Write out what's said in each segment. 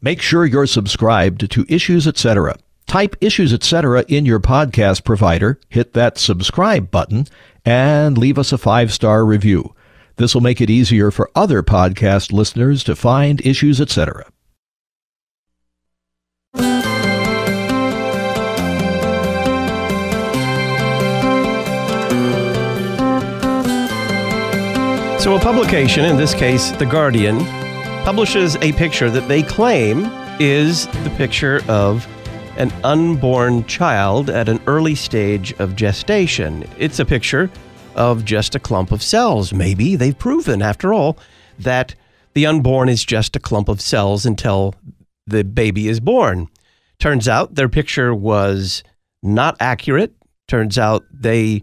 Make sure you're subscribed to Issues Etc. Type Issues Etc. in your podcast provider, hit that subscribe button, and leave us a five star review. This will make it easier for other podcast listeners to find Issues Etc. So, a publication, in this case, The Guardian, publishes a picture that they claim is the picture of an unborn child at an early stage of gestation. It's a picture of just a clump of cells. Maybe they've proven, after all, that the unborn is just a clump of cells until the baby is born. Turns out their picture was not accurate. Turns out they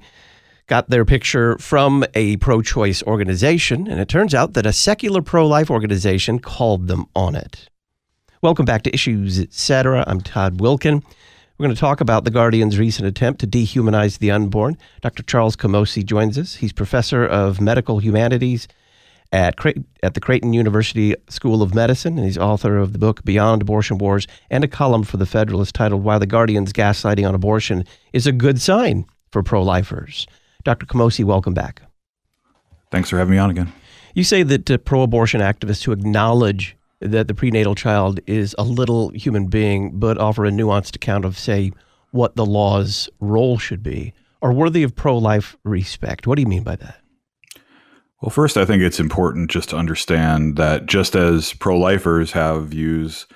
got their picture from a pro choice organization, and it turns out that a secular pro life organization called them on it. Welcome back to Issues Etc. I'm Todd Wilken. We're going to talk about the Guardian's recent attempt to dehumanize the unborn. Dr. Charles Camosy joins us. He's professor of medical humanities at, at the Creighton University School of Medicine, and he's author of the book Beyond Abortion Wars and a column for The Federalist titled Why the Guardian's Gaslighting on Abortion is a Good Sign for Pro Lifers. Dr. Camosy, welcome back. Thanks for having me on again. You say that uh, pro abortion activists who acknowledge that the prenatal child is a little human being, but offer a nuanced account of, say, what the law's role should be, are worthy of pro life respect. What do you mean by that? Well, first, I think it's important just to understand that just as pro lifers have views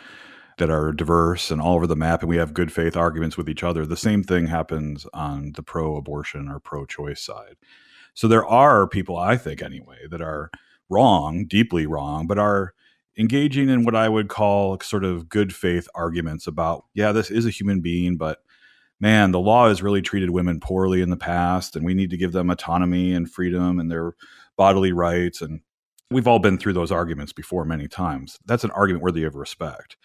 that are diverse and all over the map, and we have good faith arguments with each other. The same thing happens on the pro abortion or pro choice side. So there are people, I think anyway, that are wrong, deeply wrong, but are engaging in what I would call sort of good faith arguments about, yeah, this is a human being, but man, the law has really treated women poorly in the past, and we need to give them autonomy and freedom and their bodily rights. And we've all been through those arguments before many times. That's an argument worthy of respect.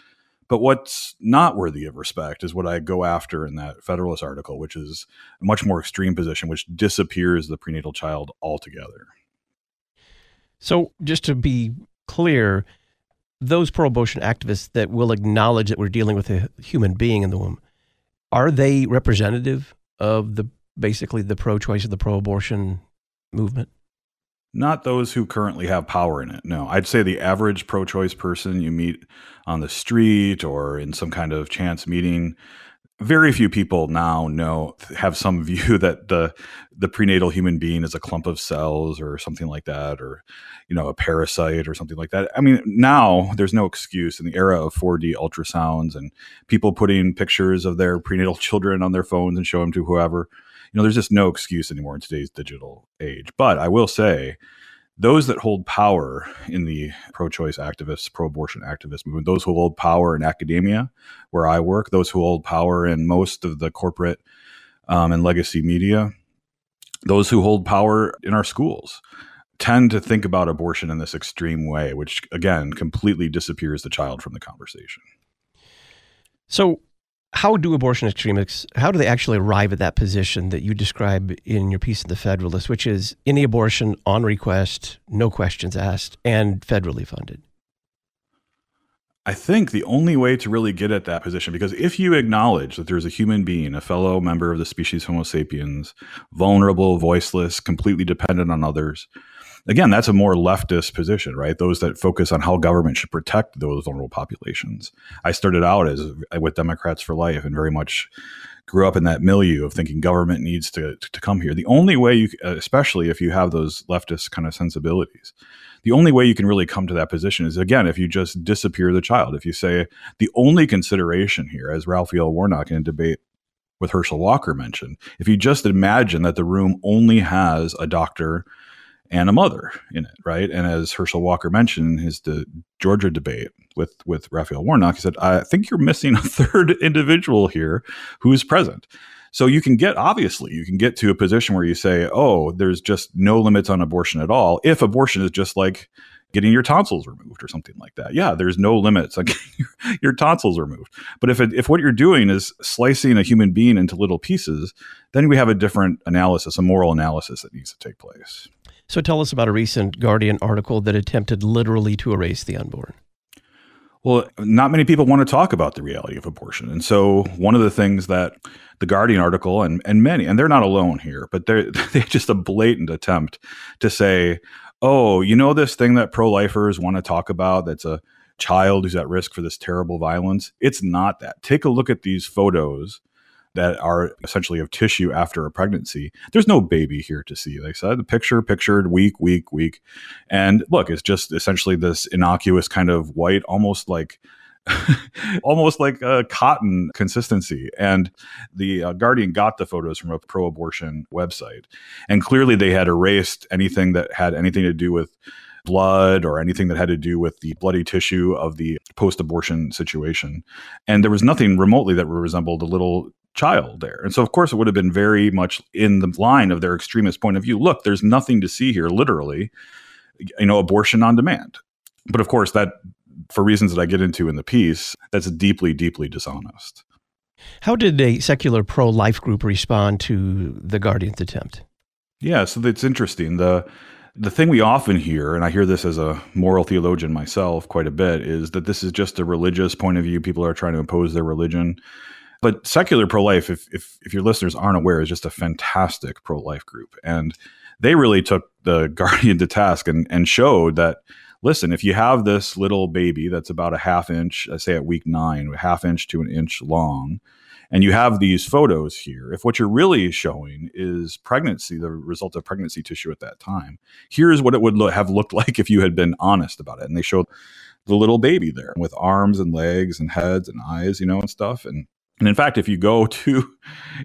But what's not worthy of respect is what I go after in that Federalist article, which is a much more extreme position, which disappears the prenatal child altogether. So, just to be clear, those pro abortion activists that will acknowledge that we're dealing with a human being in the womb, are they representative of the basically the pro choice of the pro abortion movement? Not those who currently have power in it. No, I'd say the average pro choice person you meet on the street or in some kind of chance meeting. Very few people now know have some view that the the prenatal human being is a clump of cells or something like that, or you know a parasite or something like that. I mean, now there's no excuse in the era of 4D ultrasounds and people putting pictures of their prenatal children on their phones and show them to whoever know, there's just no excuse anymore in today's digital age. But I will say, those that hold power in the pro-choice activists, pro-abortion activist movement, those who hold power in academia, where I work, those who hold power in most of the corporate um, and legacy media, those who hold power in our schools, tend to think about abortion in this extreme way, which again completely disappears the child from the conversation. So, how do abortion extremists how do they actually arrive at that position that you describe in your piece in the federalist which is any abortion on request no questions asked and federally funded? I think the only way to really get at that position, because if you acknowledge that there's a human being, a fellow member of the species Homo sapiens, vulnerable, voiceless, completely dependent on others, again, that's a more leftist position, right? Those that focus on how government should protect those vulnerable populations. I started out as uh, with Democrats for Life and very much grew up in that milieu of thinking government needs to, to, come here. The only way you, uh, especially if you have those leftist kind of sensibilities, the only way you can really come to that position is again if you just disappear the child. If you say the only consideration here, as Raphael Warnock in a debate with Herschel Walker mentioned, if you just imagine that the room only has a doctor and a mother in it, right? And as Herschel Walker mentioned in his the Georgia debate with with Raphael Warnock, he said, "I think you're missing a third individual here who's present." So you can get obviously you can get to a position where you say, "Oh, there's just no limits on abortion at all." If abortion is just like getting your tonsils removed or something like that. Yeah, there's no limits on getting your, your tonsils removed. But if it, if what you're doing is slicing a human being into little pieces, then we have a different analysis, a moral analysis that needs to take place. So tell us about a recent Guardian article that attempted literally to erase the unborn. Well, not many people want to talk about the reality of abortion. And so, one of the things that the Guardian article and, and many, and they're not alone here, but they're, they're just a blatant attempt to say, oh, you know, this thing that pro lifers want to talk about that's a child who's at risk for this terrible violence? It's not that. Take a look at these photos that are essentially of tissue after a pregnancy. There's no baby here to see. They said the picture pictured week, week, week. And look, it's just essentially this innocuous kind of white, almost like almost like a cotton consistency. And the uh, Guardian got the photos from a pro abortion website. And clearly they had erased anything that had anything to do with blood or anything that had to do with the bloody tissue of the post abortion situation. And there was nothing remotely that resembled a little child there. And so, of course, it would have been very much in the line of their extremist point of view. Look, there's nothing to see here, literally, you know, abortion on demand. But of course, that, for reasons that I get into in the piece, that's deeply, deeply dishonest. How did a secular pro life group respond to the Guardian's attempt? Yeah, so it's interesting. The the thing we often hear, and I hear this as a moral theologian myself quite a bit, is that this is just a religious point of view. People are trying to impose their religion. But secular pro life, if, if, if your listeners aren't aware, is just a fantastic pro life group. And they really took the Guardian to task and, and showed that listen, if you have this little baby that's about a half inch, I say at week nine, a half inch to an inch long, and you have these photos here, if what you're really showing is pregnancy, the result of pregnancy tissue at that time, here's what it would lo- have looked like if you had been honest about it. And they showed the little baby there with arms and legs and heads and eyes, you know, and stuff. And and in fact, if you go to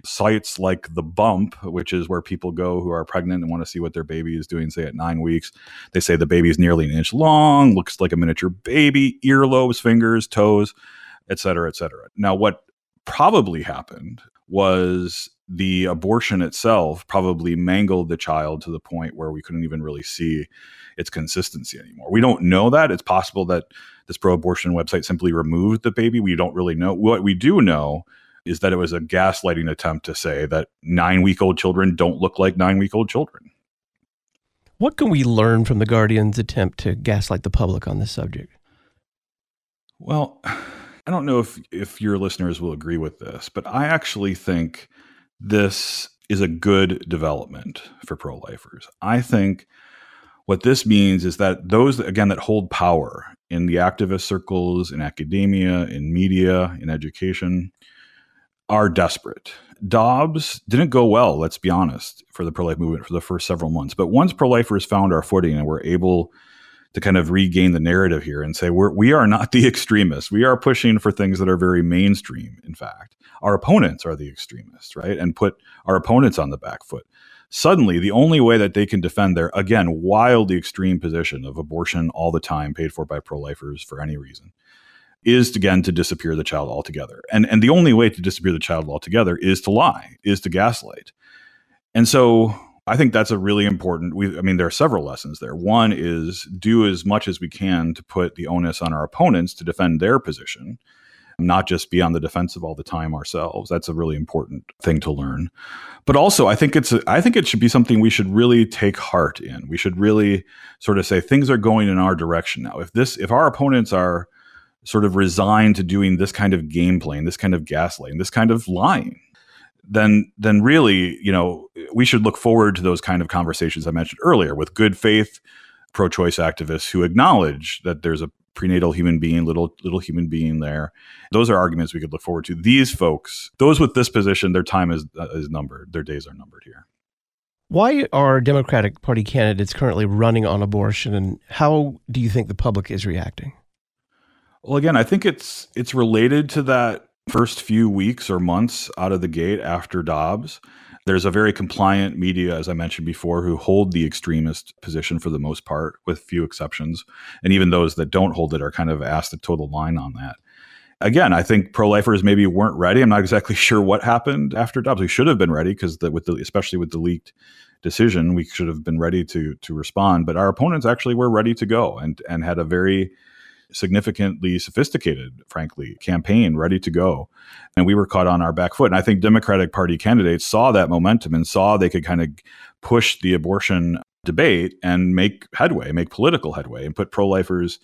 sites like The Bump, which is where people go who are pregnant and want to see what their baby is doing, say at nine weeks, they say the baby is nearly an inch long, looks like a miniature baby, earlobes, fingers, toes, et cetera, et cetera. Now, what probably happened was the abortion itself probably mangled the child to the point where we couldn't even really see its consistency anymore. We don't know that. It's possible that this pro abortion website simply removed the baby. We don't really know. What we do know is that it was a gaslighting attempt to say that nine week old children don't look like nine week old children. What can we learn from the Guardian's attempt to gaslight the public on this subject? Well, I don't know if, if your listeners will agree with this, but I actually think this is a good development for pro lifers. I think what this means is that those, again, that hold power in the activist circles, in academia, in media, in education, are desperate. Dobbs didn't go well, let's be honest, for the pro life movement for the first several months. But once pro lifers found our footing and were able to kind of regain the narrative here and say we're we are not the extremists. We are pushing for things that are very mainstream. In fact, our opponents are the extremists, right? And put our opponents on the back foot suddenly the only way that they can defend their again wildly extreme position of abortion all the time paid for by pro-lifers for any reason is again to disappear the child altogether and and the only way to disappear the child altogether is to lie is to gaslight and so i think that's a really important we i mean there are several lessons there one is do as much as we can to put the onus on our opponents to defend their position not just be on the defensive all the time ourselves. That's a really important thing to learn. But also, I think it's I think it should be something we should really take heart in. We should really sort of say things are going in our direction now. If this if our opponents are sort of resigned to doing this kind of game playing, this kind of gaslighting, this kind of lying, then then really, you know, we should look forward to those kind of conversations I mentioned earlier with good faith pro-choice activists who acknowledge that there's a prenatal human being, little little human being there. Those are arguments we could look forward to. These folks, those with this position, their time is uh, is numbered. Their days are numbered here. Why are Democratic Party candidates currently running on abortion, and how do you think the public is reacting? Well, again, I think it's it's related to that first few weeks or months out of the gate after Dobbs. There's a very compliant media, as I mentioned before, who hold the extremist position for the most part, with few exceptions. And even those that don't hold it are kind of asked to toe the line on that. Again, I think pro-lifers maybe weren't ready. I'm not exactly sure what happened after Dobbs. We should have been ready because with the, especially with the leaked decision, we should have been ready to to respond. But our opponents actually were ready to go and and had a very significantly sophisticated, frankly, campaign ready to go. And we were caught on our back foot. And I think Democratic Party candidates saw that momentum and saw they could kind of push the abortion debate and make headway, make political headway, and put pro lifers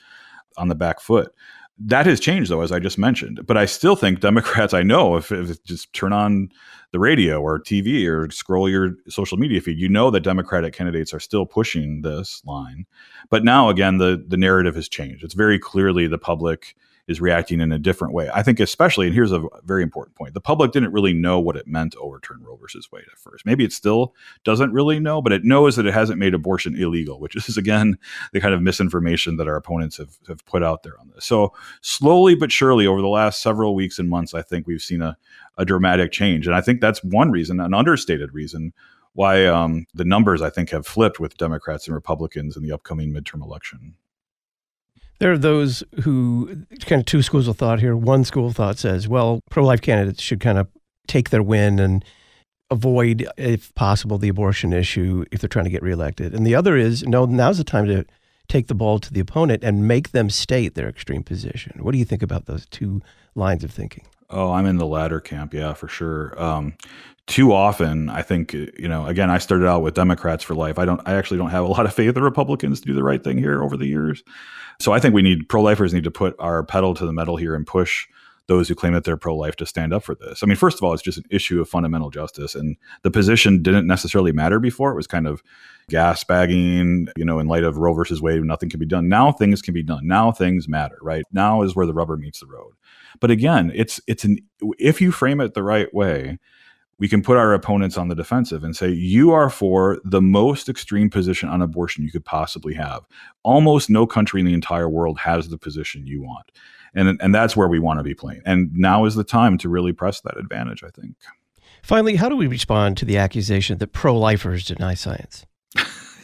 on the back foot. That has changed though, as I just mentioned. But I still think Democrats, I know if, if just turn on the radio or TV or scroll your social media feed, you know that Democratic candidates are still pushing this line. But now again, the the narrative has changed. It's very clearly the public is reacting in a different way. I think, especially, and here's a very important point: the public didn't really know what it meant to overturn Roe versus Wade at first. Maybe it still doesn't really know, but it knows that it hasn't made abortion illegal, which is again the kind of misinformation that our opponents have have put out there on this. So slowly but surely, over the last several weeks and months, I think we've seen a a dramatic change, and I think that's one reason, an understated reason why um, the numbers I think have flipped with Democrats and Republicans in the upcoming midterm election. There are those who kind of two schools of thought here. One school of thought says, well, pro life candidates should kind of take their win and avoid, if possible, the abortion issue if they're trying to get reelected. And the other is, no, now's the time to take the ball to the opponent and make them state their extreme position. What do you think about those two lines of thinking? Oh, I'm in the latter camp. Yeah, for sure. Um, too often, I think you know. Again, I started out with Democrats for life. I don't. I actually don't have a lot of faith in Republicans to do the right thing here over the years. So I think we need pro-lifers need to put our pedal to the metal here and push those who claim that they're pro-life to stand up for this. I mean, first of all, it's just an issue of fundamental justice, and the position didn't necessarily matter before. It was kind of gas bagging, you know, in light of Roe versus Wade, nothing can be done. Now things can be done. Now things matter, right? Now is where the rubber meets the road. But again, it's it's an if you frame it the right way, we can put our opponents on the defensive and say, you are for the most extreme position on abortion you could possibly have. Almost no country in the entire world has the position you want. And, and that's where we want to be playing. And now is the time to really press that advantage, I think. Finally, how do we respond to the accusation that pro lifers deny science?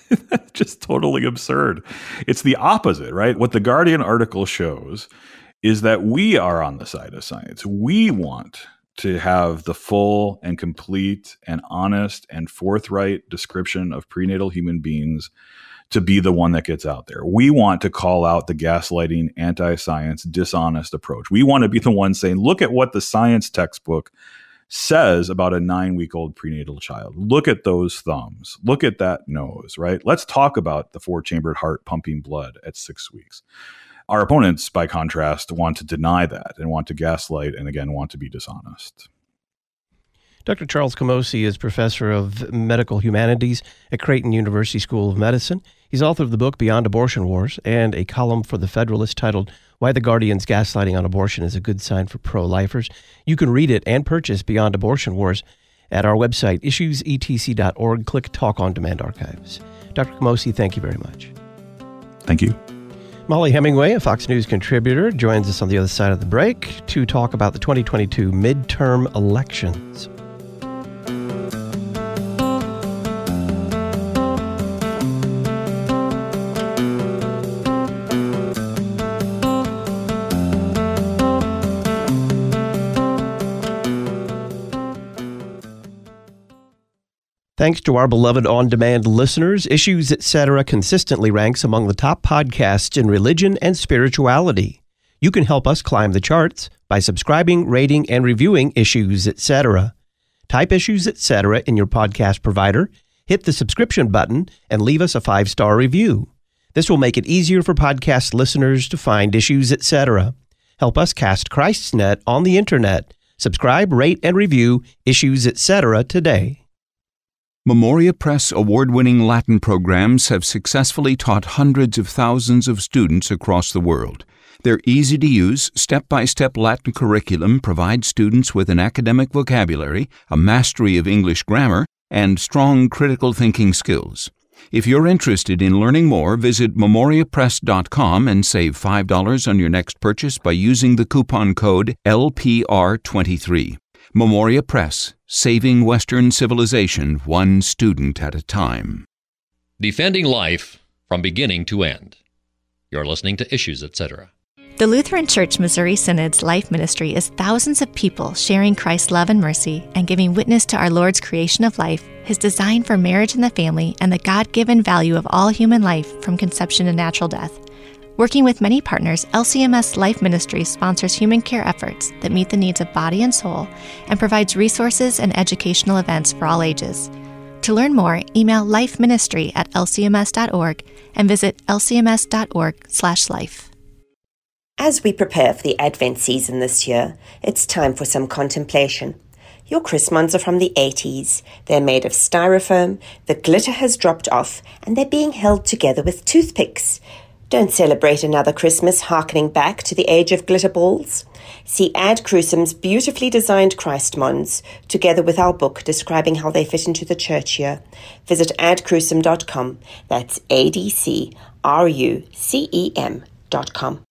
That's just totally absurd. It's the opposite, right? What the Guardian article shows is that we are on the side of science. We want to have the full and complete and honest and forthright description of prenatal human beings to be the one that gets out there. We want to call out the gaslighting, anti science, dishonest approach. We want to be the one saying, look at what the science textbook says about a nine week old prenatal child. Look at those thumbs. Look at that nose, right? Let's talk about the four chambered heart pumping blood at six weeks. Our opponents, by contrast, want to deny that and want to gaslight and again want to be dishonest. Dr. Charles Camosy is professor of medical humanities at Creighton University School of Medicine. He's author of the book Beyond Abortion Wars and a column for The Federalist titled Why the Guardian's Gaslighting on Abortion is a Good Sign for Pro Lifers. You can read it and purchase Beyond Abortion Wars at our website, issuesetc.org. Click Talk on Demand Archives. Dr. Camosy, thank you very much. Thank you. Mollie Hemingway, a Fox News contributor, joins us on the other side of the break to talk about the 2022 midterm elections. Thanks to our beloved on demand listeners, Issues Etc. consistently ranks among the top podcasts in religion and spirituality. You can help us climb the charts by subscribing, rating, and reviewing Issues Etc. Type Issues Etc. in your podcast provider, hit the subscription button, and leave us a five star review. This will make it easier for podcast listeners to find Issues Etc. Help us cast Christ's net on the internet. Subscribe, rate, and review Issues Etc. today. Memoria Press award winning Latin programs have successfully taught hundreds of thousands of students across the world. Their easy to use, step by step Latin curriculum provides students with an academic vocabulary, a mastery of English grammar, and strong critical thinking skills. If you're interested in learning more, visit memoriapress.com and save $5 on your next purchase by using the coupon code LPR23. Memoria Press, saving Western civilization one student at a time. Defending life from beginning to end. You're listening to Issues, etc. The Lutheran Church Missouri Synod's life ministry is thousands of people sharing Christ's love and mercy and giving witness to our Lord's creation of life, his design for marriage and the family, and the God given value of all human life from conception to natural death. Working with many partners, LCMS Life Ministry sponsors human care efforts that meet the needs of body and soul and provides resources and educational events for all ages. To learn more, email lifeministry at lcms.org and visit lcms.org/life. As we prepare for the Advent season this year, it's time for some contemplation. Your Christmas are from the 80s. They're made of styrofoam, the glitter has dropped off, and they're being held together with toothpicks. Don't celebrate another Christmas harkening back to the age of glitter balls. See Ad Crucem's beautifully designed Chrismons, together with our book describing how they fit into the church year. Visit adcrucem.com. That's A D C R U C E M dot com.